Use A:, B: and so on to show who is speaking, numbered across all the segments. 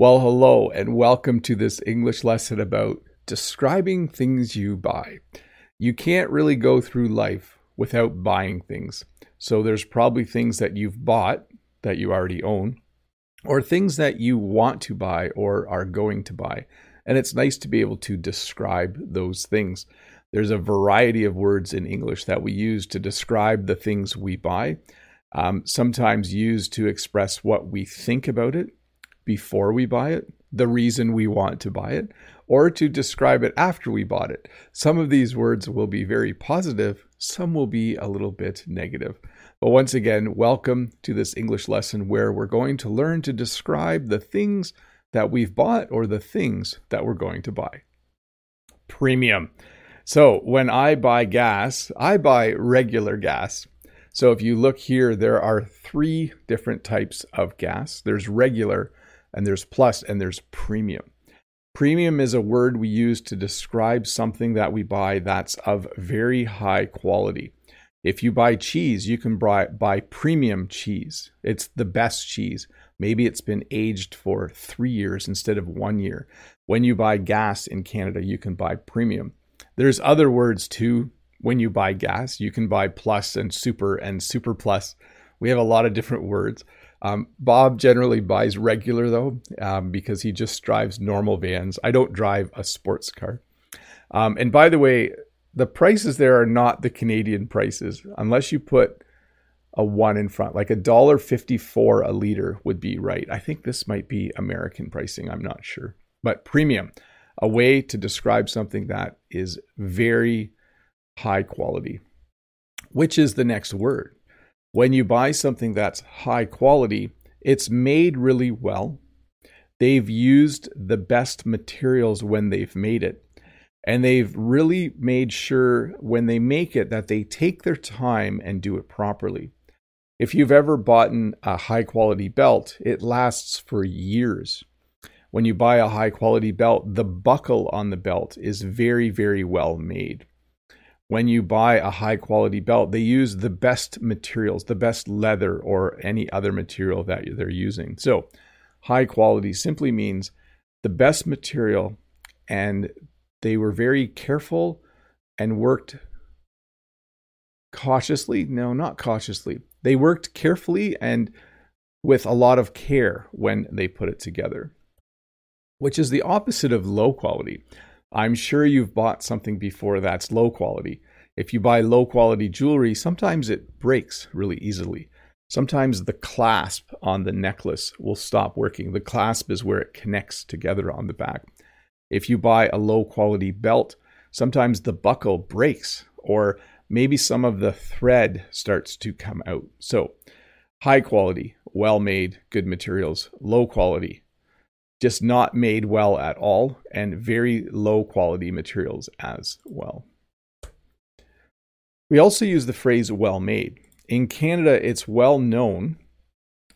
A: Well, hello, and welcome to this English lesson about describing things you buy. You can't really go through life without buying things. So, there's probably things that you've bought that you already own, or things that you want to buy or are going to buy. And it's nice to be able to describe those things. There's a variety of words in English that we use to describe the things we buy, um, sometimes used to express what we think about it before we buy it, the reason we want to buy it, or to describe it after we bought it. Some of these words will be very positive, some will be a little bit negative. But once again, welcome to this English lesson where we're going to learn to describe the things that we've bought or the things that we're going to buy. Premium. So when I buy gas, I buy regular gas. So if you look here, there are three different types of gas there's regular, and there's plus, and there's premium. Premium is a word we use to describe something that we buy that's of very high quality. If you buy cheese, you can buy, buy premium cheese. It's the best cheese. Maybe it's been aged for three years instead of one year. When you buy gas in Canada, you can buy premium. There's other words too. When you buy gas, you can buy plus and super and super plus. We have a lot of different words. Um, Bob generally buys regular though, um, because he just drives normal vans. I don't drive a sports car. Um, and by the way, the prices there are not the Canadian prices, unless you put a one in front, like a dollar fifty-four a liter would be right. I think this might be American pricing. I'm not sure, but premium, a way to describe something that is very high quality. Which is the next word? When you buy something that's high quality, it's made really well. They've used the best materials when they've made it. And they've really made sure when they make it that they take their time and do it properly. If you've ever bought a high quality belt, it lasts for years. When you buy a high quality belt, the buckle on the belt is very, very well made when you buy a high quality belt, they use the best materials, the best leather or any other material that they're using. So, high quality simply means the best material, and they were very careful and worked cautiously. No, not cautiously. They worked carefully and with a lot of care when they put it together, which is the opposite of low quality. I'm sure you've bought something before that's low quality. If you buy low quality jewelry, sometimes it breaks really easily. Sometimes the clasp on the necklace will stop working. The clasp is where it connects together on the back. If you buy a low quality belt, sometimes the buckle breaks or maybe some of the thread starts to come out. So, high quality, well made, good materials, low quality, just not made well at all, and very low quality materials as well. We also use the phrase well made. In Canada, it's well known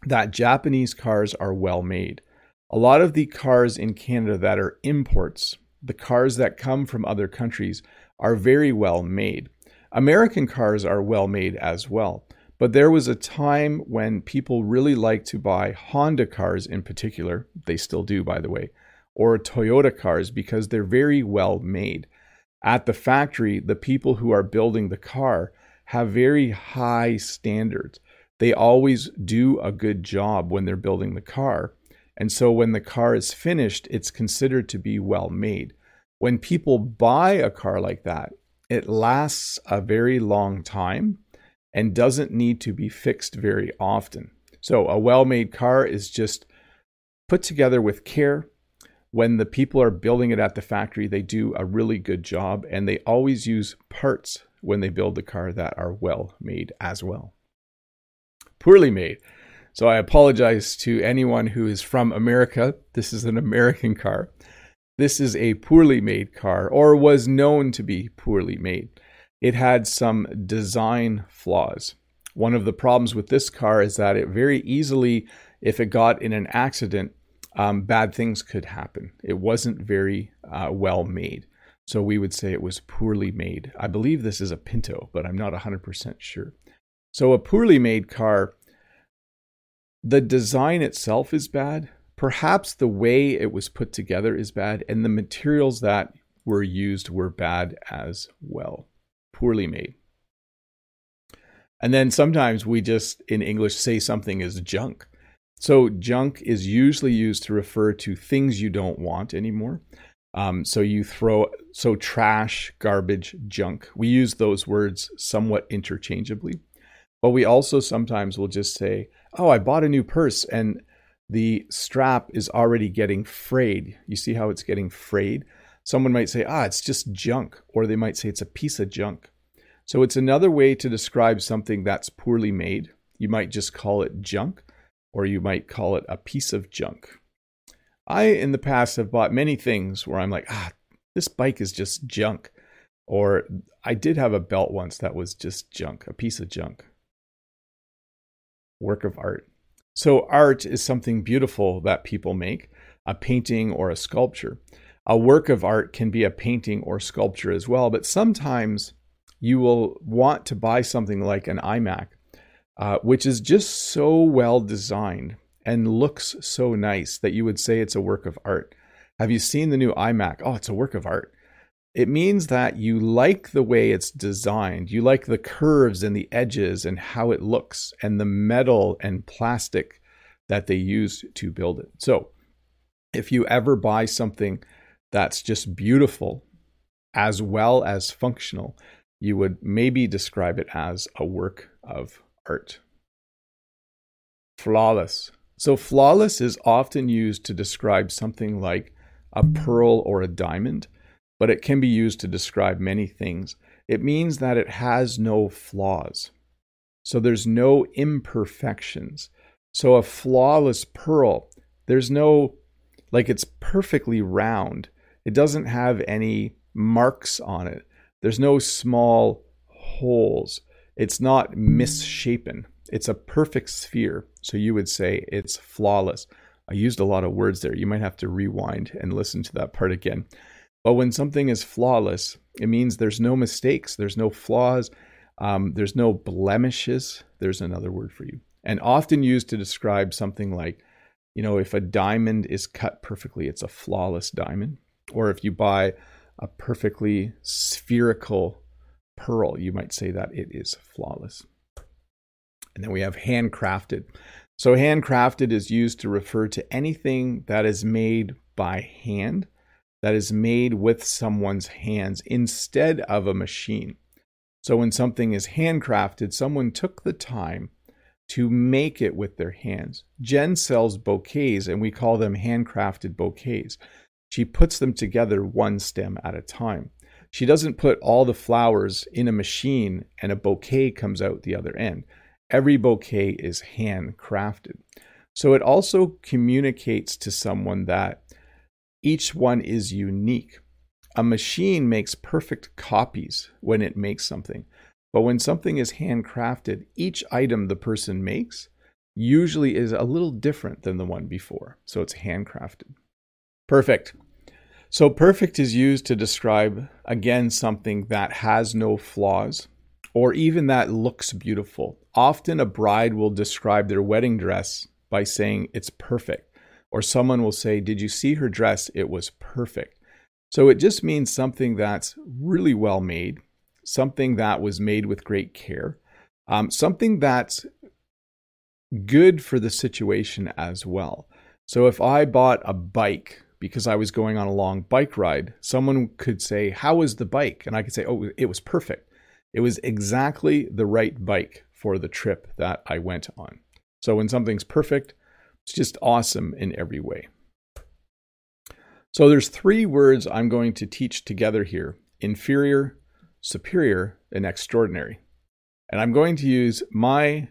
A: that Japanese cars are well made. A lot of the cars in Canada that are imports, the cars that come from other countries, are very well made. American cars are well made as well. But there was a time when people really liked to buy Honda cars in particular, they still do, by the way, or Toyota cars because they're very well made. At the factory, the people who are building the car have very high standards. They always do a good job when they're building the car. And so when the car is finished, it's considered to be well made. When people buy a car like that, it lasts a very long time and doesn't need to be fixed very often. So, a well made car is just put together with care. When the people are building it at the factory, they do a really good job and they always use parts when they build the car that are well made as well. Poorly made. So, I apologize to anyone who is from America. This is an American car. This is a poorly made car or was known to be poorly made it had some design flaws. One of the problems with this car is that it very easily, if it got in an accident, um, bad things could happen. It wasn't very uh, well made. So we would say it was poorly made. I believe this is a Pinto, but I'm not 100% sure. So a poorly made car, the design itself is bad, perhaps the way it was put together is bad, and the materials that were used were bad as well, poorly made. And then sometimes we just in English say something is junk. So, junk is usually used to refer to things you don't want anymore. Um, so, you throw, so trash, garbage, junk. We use those words somewhat interchangeably. But we also sometimes will just say, Oh, I bought a new purse and the strap is already getting frayed. You see how it's getting frayed? Someone might say, Ah, it's just junk. Or they might say it's a piece of junk. So it's another way to describe something that's poorly made. You might just call it junk, or you might call it a piece of junk. I, in the past, have bought many things where I'm like, ah, this bike is just junk. Or I did have a belt once that was just junk, a piece of junk. Work of art. So, art is something beautiful that people make, a painting or a sculpture. A work of art can be a painting or sculpture as well, but sometimes you will want to buy something like an iMac, uh, which is just so well designed and looks so nice that you would say it's a work of art. Have you seen the new iMac? Oh, it's a work of art. It means that you like the way it's designed. You like the curves and the edges and how it looks and the metal and plastic that they use to build it. So, if you ever buy something that's just beautiful as well as functional, you would maybe describe it as a work of art. Flawless. So, flawless is often used to describe something like a pearl or a diamond, but it can be used to describe many things. It means that it has no flaws. So, there's no imperfections. So, a flawless pearl, there's no, like, it's perfectly round. It doesn't have any marks on it. There's no small holes. It's not misshapen. It's a perfect sphere. So you would say it's flawless. I used a lot of words there. You might have to rewind and listen to that part again. But when something is flawless, it means there's no mistakes, there's no flaws, um, there's no blemishes. There's another word for you. And often used to describe something like, you know, if a diamond is cut perfectly, it's a flawless diamond. Or if you buy a perfectly spherical pearl, you might say that it is flawless. And then we have handcrafted. So, handcrafted is used to refer to anything that is made by hand, that is made with someone's hands instead of a machine. So, when something is handcrafted, someone took the time to make it with their hands. Jen sells bouquets, and we call them handcrafted bouquets. She puts them together one stem at a time. She doesn't put all the flowers in a machine and a bouquet comes out the other end. Every bouquet is handcrafted. So it also communicates to someone that each one is unique. A machine makes perfect copies when it makes something. But when something is handcrafted, each item the person makes usually is a little different than the one before. So it's handcrafted. Perfect. So, perfect is used to describe, again, something that has no flaws or even that looks beautiful. Often a bride will describe their wedding dress by saying it's perfect, or someone will say, Did you see her dress? It was perfect. So, it just means something that's really well made, something that was made with great care, um, something that's good for the situation as well. So, if I bought a bike, because I was going on a long bike ride, someone could say, How was the bike? And I could say, Oh, it was perfect. It was exactly the right bike for the trip that I went on. So when something's perfect, it's just awesome in every way. So there's three words I'm going to teach together here inferior, superior, and extraordinary. And I'm going to use my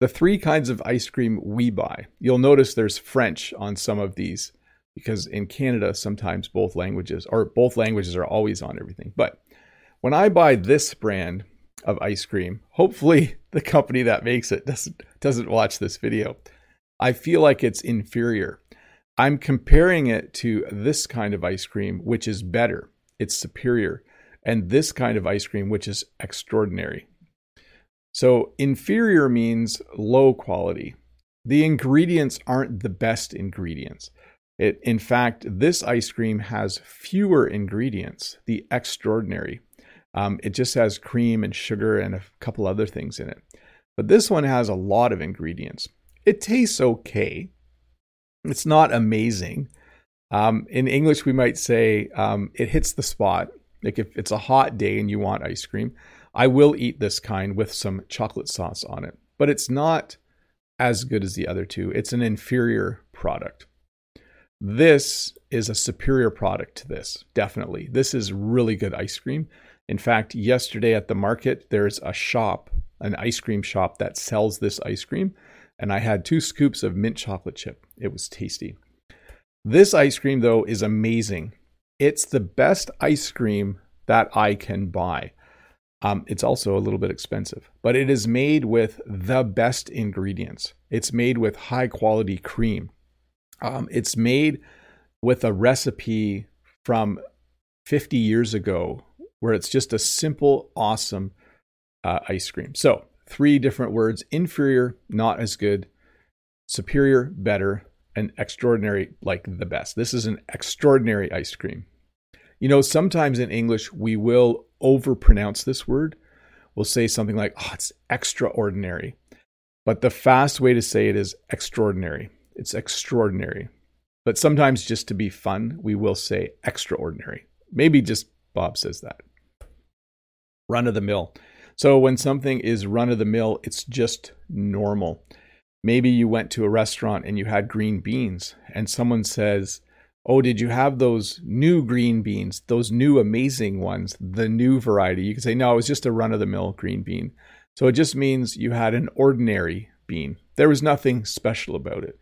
A: the three kinds of ice cream we buy. You'll notice there's French on some of these because in Canada, sometimes both languages or both languages are always on everything. But when I buy this brand of ice cream, hopefully the company that makes it doesn't doesn't watch this video. I feel like it's inferior. I'm comparing it to this kind of ice cream, which is better. It's superior. And this kind of ice cream, which is extraordinary. So, inferior means low quality. the ingredients aren't the best ingredients. It, in fact, this ice cream has fewer ingredients, the extraordinary. Um, it just has cream and sugar and a couple other things in it. But this one has a lot of ingredients. It tastes okay. It's not amazing. Um, in English, we might say um, it hits the spot. Like if it's a hot day and you want ice cream, I will eat this kind with some chocolate sauce on it. But it's not as good as the other two. It's an inferior product. This is a superior product to this, definitely. This is really good ice cream. In fact, yesterday at the market, there's a shop, an ice cream shop that sells this ice cream. And I had two scoops of mint chocolate chip. It was tasty. This ice cream, though, is amazing. It's the best ice cream that I can buy. Um, it's also a little bit expensive, but it is made with the best ingredients. It's made with high quality cream. Um, it's made with a recipe from 50 years ago where it's just a simple, awesome uh, ice cream. So, three different words inferior, not as good, superior, better, and extraordinary like the best. This is an extraordinary ice cream. You know, sometimes in English we will overpronounce this word. We'll say something like, "Oh, it's extraordinary." But the fast way to say it is extraordinary. It's extraordinary. But sometimes just to be fun, we will say extraordinary. Maybe just Bob says that. Run of the mill. So when something is run of the mill, it's just normal. Maybe you went to a restaurant and you had green beans, and someone says, Oh, did you have those new green beans, those new amazing ones, the new variety? You can say, No, it was just a run of the mill green bean. So it just means you had an ordinary bean. There was nothing special about it.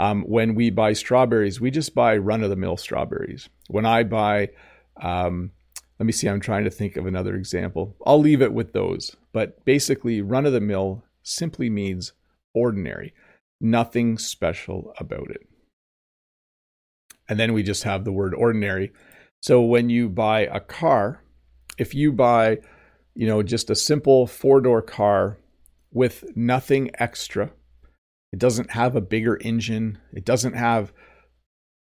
A: Um, when we buy strawberries, we just buy run of the mill strawberries. When I buy, um, let me see, I'm trying to think of another example. I'll leave it with those. But basically, run of the mill simply means ordinary, nothing special about it. And then we just have the word ordinary. So when you buy a car, if you buy, you know, just a simple four-door car with nothing extra, it doesn't have a bigger engine, it doesn't have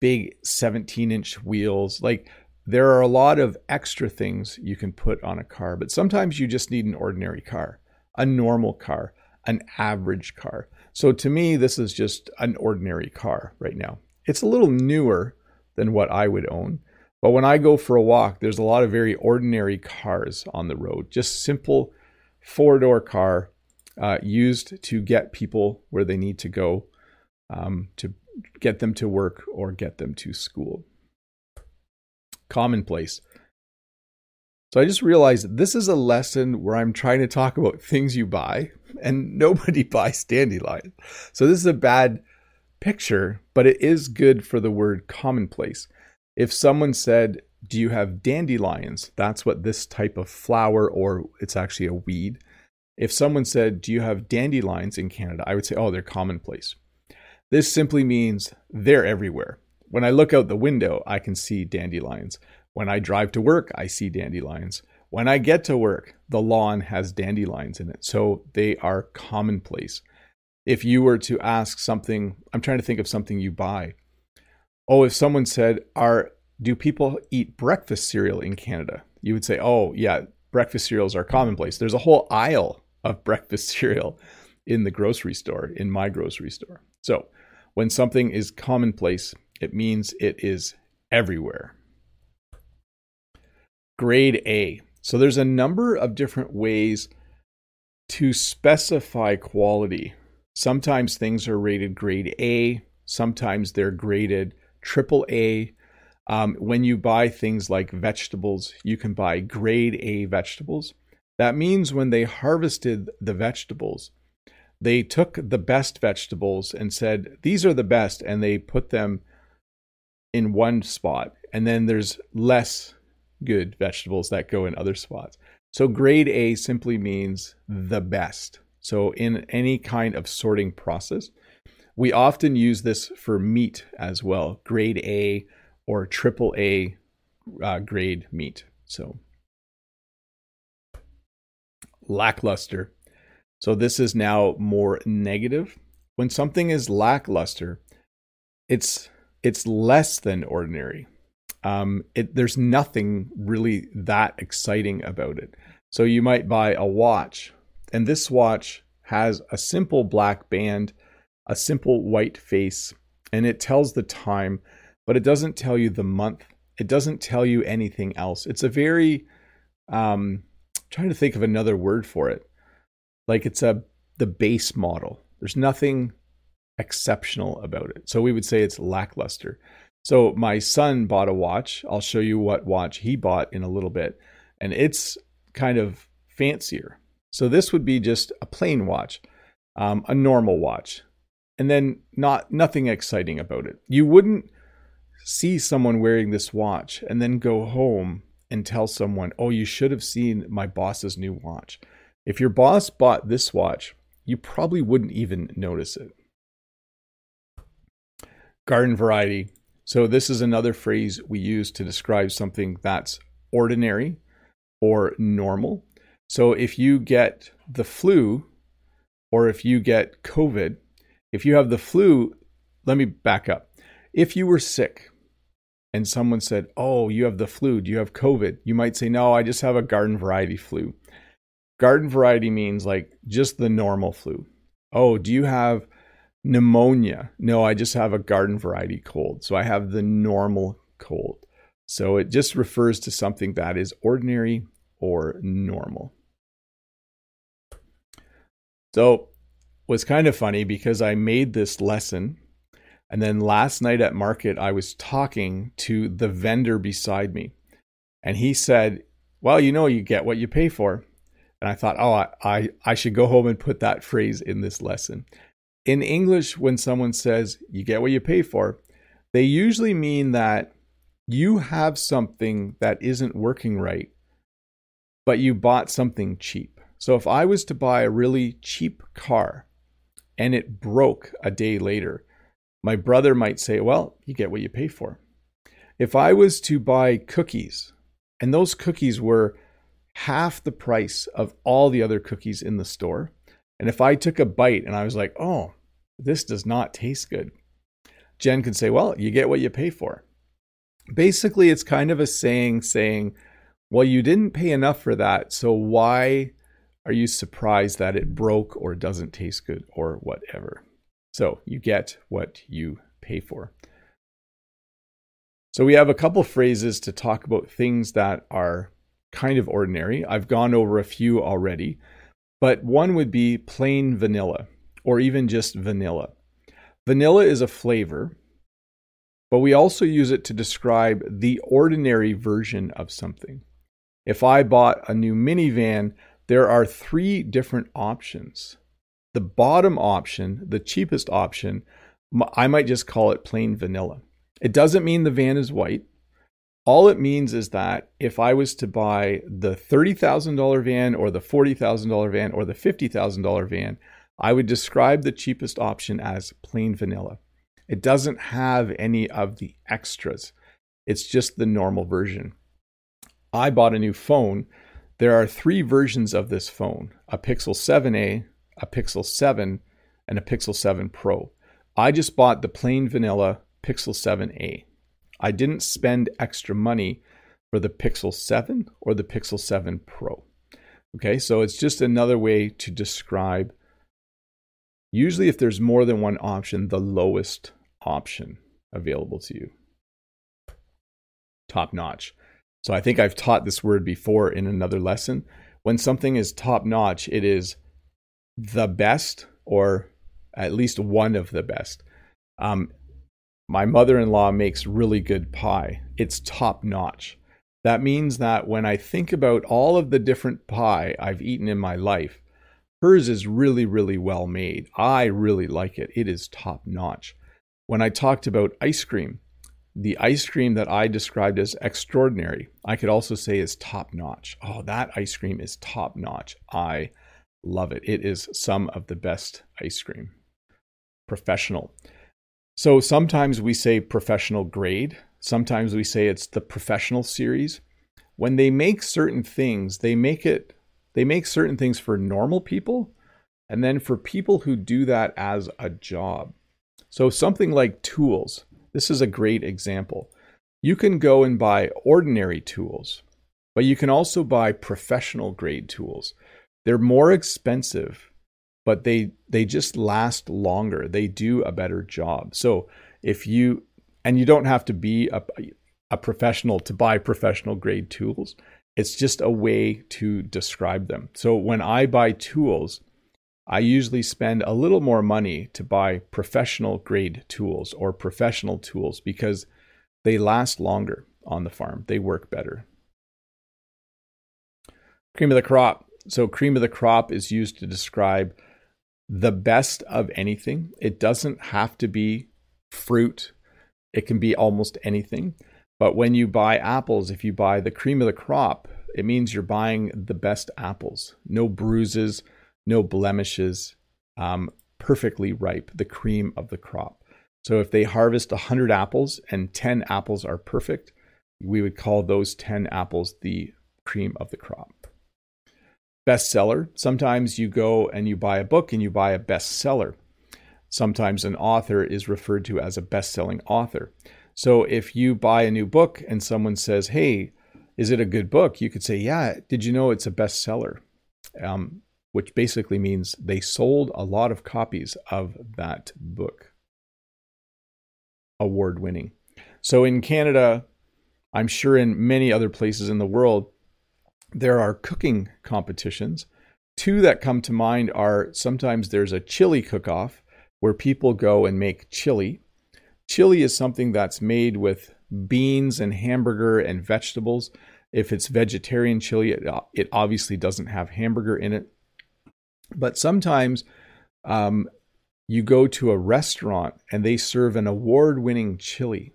A: big 17-inch wheels. Like there are a lot of extra things you can put on a car, but sometimes you just need an ordinary car, a normal car, an average car. So to me, this is just an ordinary car right now. It's a little newer than what I would own. But when I go for a walk, there's a lot of very ordinary cars on the road, just simple four door car uh, used to get people where they need to go, um, to get them to work or get them to school. Commonplace. So I just realized this is a lesson where I'm trying to talk about things you buy, and nobody buys dandelion. So this is a bad picture, but it is good for the word commonplace. If someone said, Do you have dandelions? That's what this type of flower, or it's actually a weed. If someone said, Do you have dandelions in Canada? I would say, Oh, they're commonplace. This simply means they're everywhere. When I look out the window, I can see dandelions. When I drive to work, I see dandelions. When I get to work, the lawn has dandelions in it. So they are commonplace. If you were to ask something, I'm trying to think of something you buy. Oh, if someone said, "Are do people eat breakfast cereal in Canada?" You would say, "Oh, yeah, breakfast cereals are commonplace." There's a whole aisle of breakfast cereal in the grocery store, in my grocery store. So, when something is commonplace, it means it is everywhere grade A. So there's a number of different ways to specify quality. Sometimes things are rated grade A, sometimes they're graded triple A. Um, when you buy things like vegetables, you can buy grade A vegetables. That means when they harvested the vegetables, they took the best vegetables and said, These are the best, and they put them in one spot. And then there's less good vegetables that go in other spots. So grade A simply means the best. So in any kind of sorting process, we often use this for meat as well, grade A or triple A uh, grade meat. So lackluster. So this is now more negative. when something is lackluster, it's it's less than ordinary. Um, it, there's nothing really that exciting about it. So you might buy a watch, and this watch has a simple black band, a simple white face, and it tells the time, but it doesn't tell you the month. It doesn't tell you anything else. It's a very um, trying to think of another word for it. Like it's a the base model. There's nothing exceptional about it. So we would say it's lackluster. So my son bought a watch. I'll show you what watch he bought in a little bit. And it's kind of fancier. So this would be just a plain watch, um, a normal watch, and then not nothing exciting about it. You wouldn't see someone wearing this watch and then go home and tell someone, "Oh, you should have seen my boss's new watch." If your boss bought this watch, you probably wouldn't even notice it. Garden variety. So this is another phrase we use to describe something that's ordinary or normal. So if you get the flu or if you get COVID, if you have the flu, let me back up. If you were sick and someone said, Oh, you have the flu, do you have COVID? You might say, No, I just have a garden variety flu. Garden variety means like just the normal flu. Oh, do you have pneumonia? No, I just have a garden variety cold. So I have the normal cold. So it just refers to something that is ordinary or normal. So it was kind of funny because I made this lesson and then last night at market I was talking to the vendor beside me and he said, "Well, you know you get what you pay for." And I thought, "Oh, I I, I should go home and put that phrase in this lesson." In English when someone says you get what you pay for, they usually mean that you have something that isn't working right but you bought something cheap. So if I was to buy a really cheap car and it broke a day later, my brother might say, Well, you get what you pay for. If I was to buy cookies and those cookies were half the price of all the other cookies in the store, and if I took a bite and I was like, Oh, this does not taste good, Jen could say, Well, you get what you pay for. Basically, it's kind of a saying saying, well, you didn't pay enough for that, so why are you surprised that it broke or doesn't taste good or whatever? So you get what you pay for. So we have a couple phrases to talk about things that are kind of ordinary. I've gone over a few already, but one would be plain vanilla or even just vanilla. Vanilla is a flavor, but we also use it to describe the ordinary version of something. If I bought a new minivan, there are three different options. The bottom option, the cheapest option, I might just call it plain vanilla. It doesn't mean the van is white. All it means is that if I was to buy the $30,000 van or the $40,000 van or the $50,000 van, I would describe the cheapest option as plain vanilla. It doesn't have any of the extras. It's just the normal version. I bought a new phone. There are three versions of this phone a Pixel 7a, a Pixel 7, and a Pixel 7 Pro. I just bought the plain vanilla Pixel 7a. I didn't spend extra money for the Pixel 7 or the Pixel 7 Pro. Okay, so it's just another way to describe, usually, if there's more than one option, the lowest option available to you. Top notch. So I think I've taught this word before in another lesson. When something is top notch, it is the best or at least one of the best. Um, my mother in law makes really good pie. It's top notch. That means that when I think about all of the different pie I've eaten in my life, hers is really, really well made. I really like it. It is top notch. When I talked about ice cream, the ice cream that I described as extraordinary, I could also say is top notch. Oh, that ice cream is top notch. I love it. It is some of the best ice cream. Professional. So sometimes we say professional grade, sometimes we say it's the professional series. When they make certain things, they make it they make certain things for normal people, And then for people who do that as a job, so something like tools, this is a great example. You can go and buy ordinary tools, but you can also buy professional grade tools. They're more expensive, but they they just last longer. They do a better job. So if you and you don't have to be a, a professional to buy professional grade tools. It's just a way to describe them. So when I buy tools, I usually spend a little more money to buy professional grade tools or professional tools because they last longer on the farm. They work better. Cream of the crop. So, cream of the crop is used to describe the best of anything. It doesn't have to be fruit, it can be almost anything. But when you buy apples, if you buy the cream of the crop, it means you're buying the best apples. No bruises, no blemishes, um, perfectly ripe, the cream of the crop. So if they harvest 100 apples and 10 apples are perfect, we would call those 10 apples the cream of the crop. Bestseller. Sometimes you go and you buy a book and you buy a bestseller. Sometimes an author is referred to as a best selling author. So if you buy a new book and someone says, "Hey, is it a good book?" You could say, "Yeah." Did you know it's a bestseller? Um, which basically means they sold a lot of copies of that book. Award winning. So in Canada, I'm sure in many other places in the world, there are cooking competitions. Two that come to mind are sometimes there's a chili cook off where people go and make chili Chili is something that's made with beans and hamburger and vegetables. If it's vegetarian chili, it, it obviously doesn't have hamburger in it. But sometimes um, you go to a restaurant and they serve an award winning chili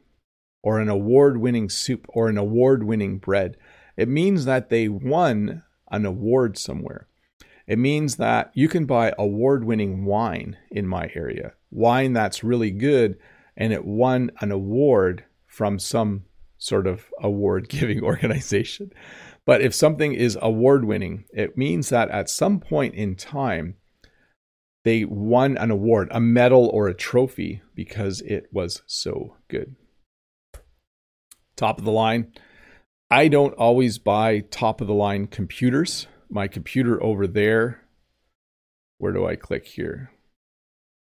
A: or an award winning soup or an award winning bread. It means that they won an award somewhere. It means that you can buy award winning wine in my area, wine that's really good and it won an award from some sort of award giving organization. But if something is award winning, it means that at some point in time, they won an award, a medal or a trophy because it was so good. Top of the line. I don't always buy top of the line computers. My computer over there, where do I click here?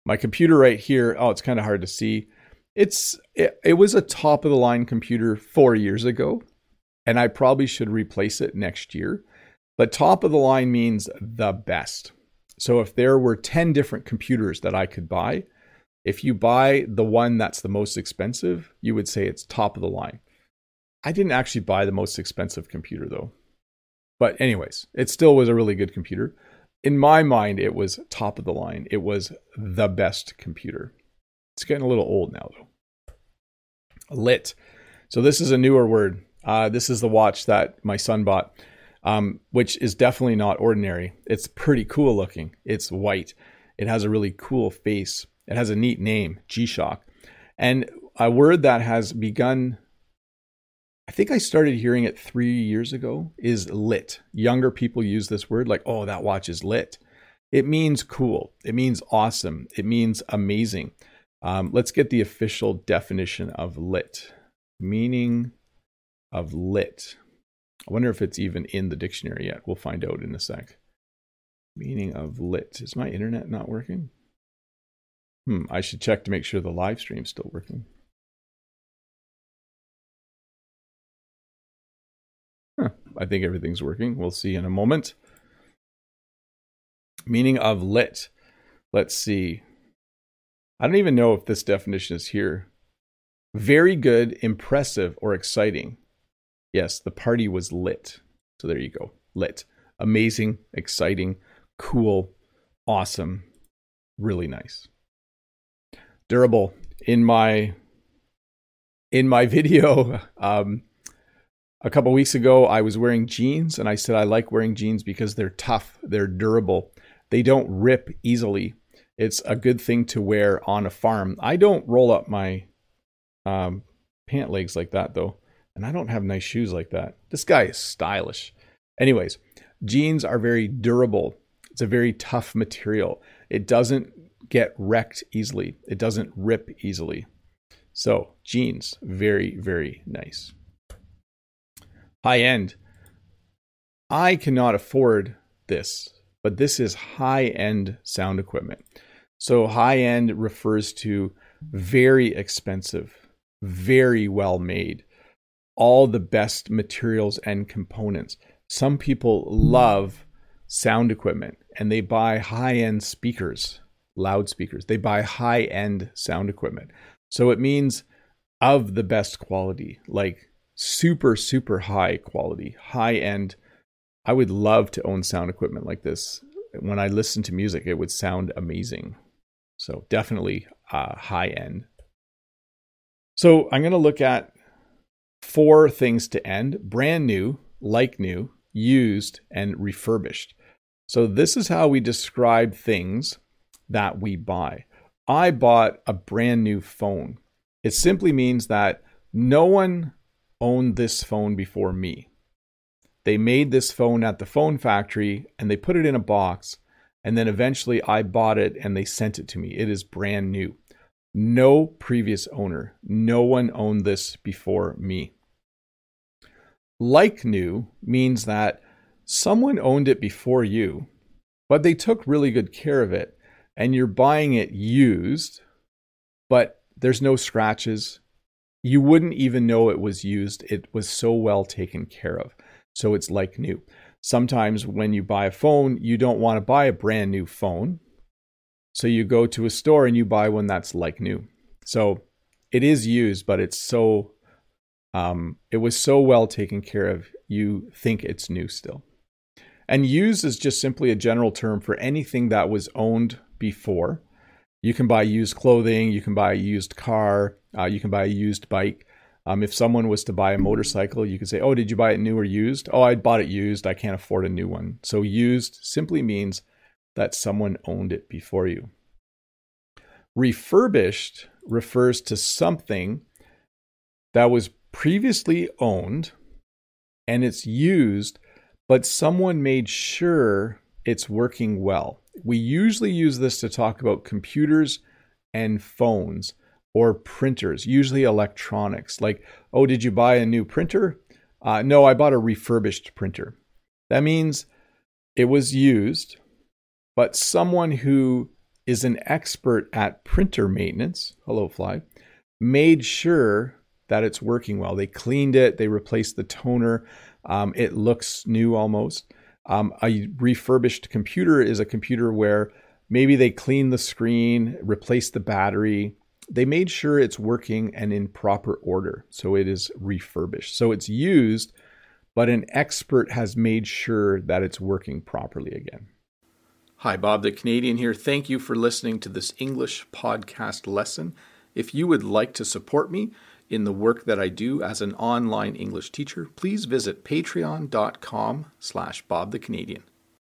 A: My computer right here, oh, it's kind of hard to see. It's it, it was a top of the line computer 4 years ago and I probably should replace it next year. But top of the line means the best. So if there were 10 different computers that I could buy, if you buy the one that's the most expensive, you would say it's top of the line. I didn't actually buy the most expensive computer though. But anyways, it still was a really good computer in my mind, it was top of the line. It was the best computer. It's getting a little old now, though. Lit. So this is a newer word. Uh, this is the watch that my son bought, um, which is definitely not ordinary. It's pretty cool looking. It's white. It has a really cool face. It has a neat name, G-Shock. And a word that has begun I think I started hearing it three years ago, is lit. Younger people use this word like, oh, that watch is lit. It means cool. It means awesome. It means amazing. Um, let's get the official definition of lit. Meaning of lit. I wonder if it's even in the dictionary yet. We'll find out in a sec. Meaning of lit. Is my internet not working? Hmm, I should check to make sure the live stream's still working. I think everything's working. We'll see in a moment. Meaning of lit. Let's see. I don't even know if this definition is here. Very good, impressive, or exciting. Yes, the party was lit. So there you go. Lit. Amazing, exciting, cool, awesome, really nice. Durable. In my in my video, um, a couple weeks ago, I was wearing jeans, and I said I like wearing jeans because they're tough, they're durable, they don't rip easily. It's a good thing to wear on a farm. I don't roll up my um, pant legs like that though, and I don't have nice shoes like that. This guy is stylish. Anyways, jeans are very durable. It's a very tough material. It doesn't get wrecked easily, it doesn't rip easily. So, jeans, very, very nice. High end. I cannot afford this, but this is high end sound equipment. So, high end refers to very expensive, very well made, all the best materials and components. Some people love sound equipment and they buy high end speakers, loudspeakers. They buy high end sound equipment. So, it means of the best quality, like super, super high quality, high end I would love to own sound equipment like this. When I listen to music, it would sound amazing. So definitely uh, high end. So I'm going to look at four things to end brand new, like new, used, and refurbished. So this is how we describe things that we buy. I bought a brand new phone. It simply means that no one owned this phone before me. They made this phone at the phone factory and they put it in a box. And then eventually I bought it and they sent it to me. It is brand new. No previous owner. No one owned this before me. Like new means that someone owned it before you, but they took really good care of it and you're buying it used, but there's no scratches. You wouldn't even know it was used. It was so well taken care of so it's like new. Sometimes when you buy a phone, you don't want to buy a brand new phone. So you go to a store and you buy one that's like new. So it is used, but it's so um, it was so well taken care of, you think it's new still. And used is just simply a general term for anything that was owned before. You can buy used clothing, you can buy a used car, uh, you can buy a used bike. Um, if someone was to buy a motorcycle, you could say, Oh, did you buy it new or used? Oh, I bought it used. I can't afford a new one. So, used simply means that someone owned it before you. Refurbished refers to something that was previously owned and it's used, but someone made sure it's working well. We usually use this to talk about computers and phones or printers, usually electronics. Like, oh, did you buy a new printer? Uh, no, I bought a refurbished printer. That means it was used, but someone who is an expert at printer maintenance, hello fly, made sure that it's working well. They cleaned it, they replaced the toner, um, it looks new almost. Um, a refurbished computer is a computer where maybe they clean the screen, replace the battery, they made sure it's working and in proper order. So it is refurbished. So it's used, but an expert has made sure that it's working properly again. Hi, Bob the Canadian here. Thank you for listening to this English podcast lesson. If you would like to support me in the work that I do as an online English teacher, please visit patreon.com slash Bob the Canadian.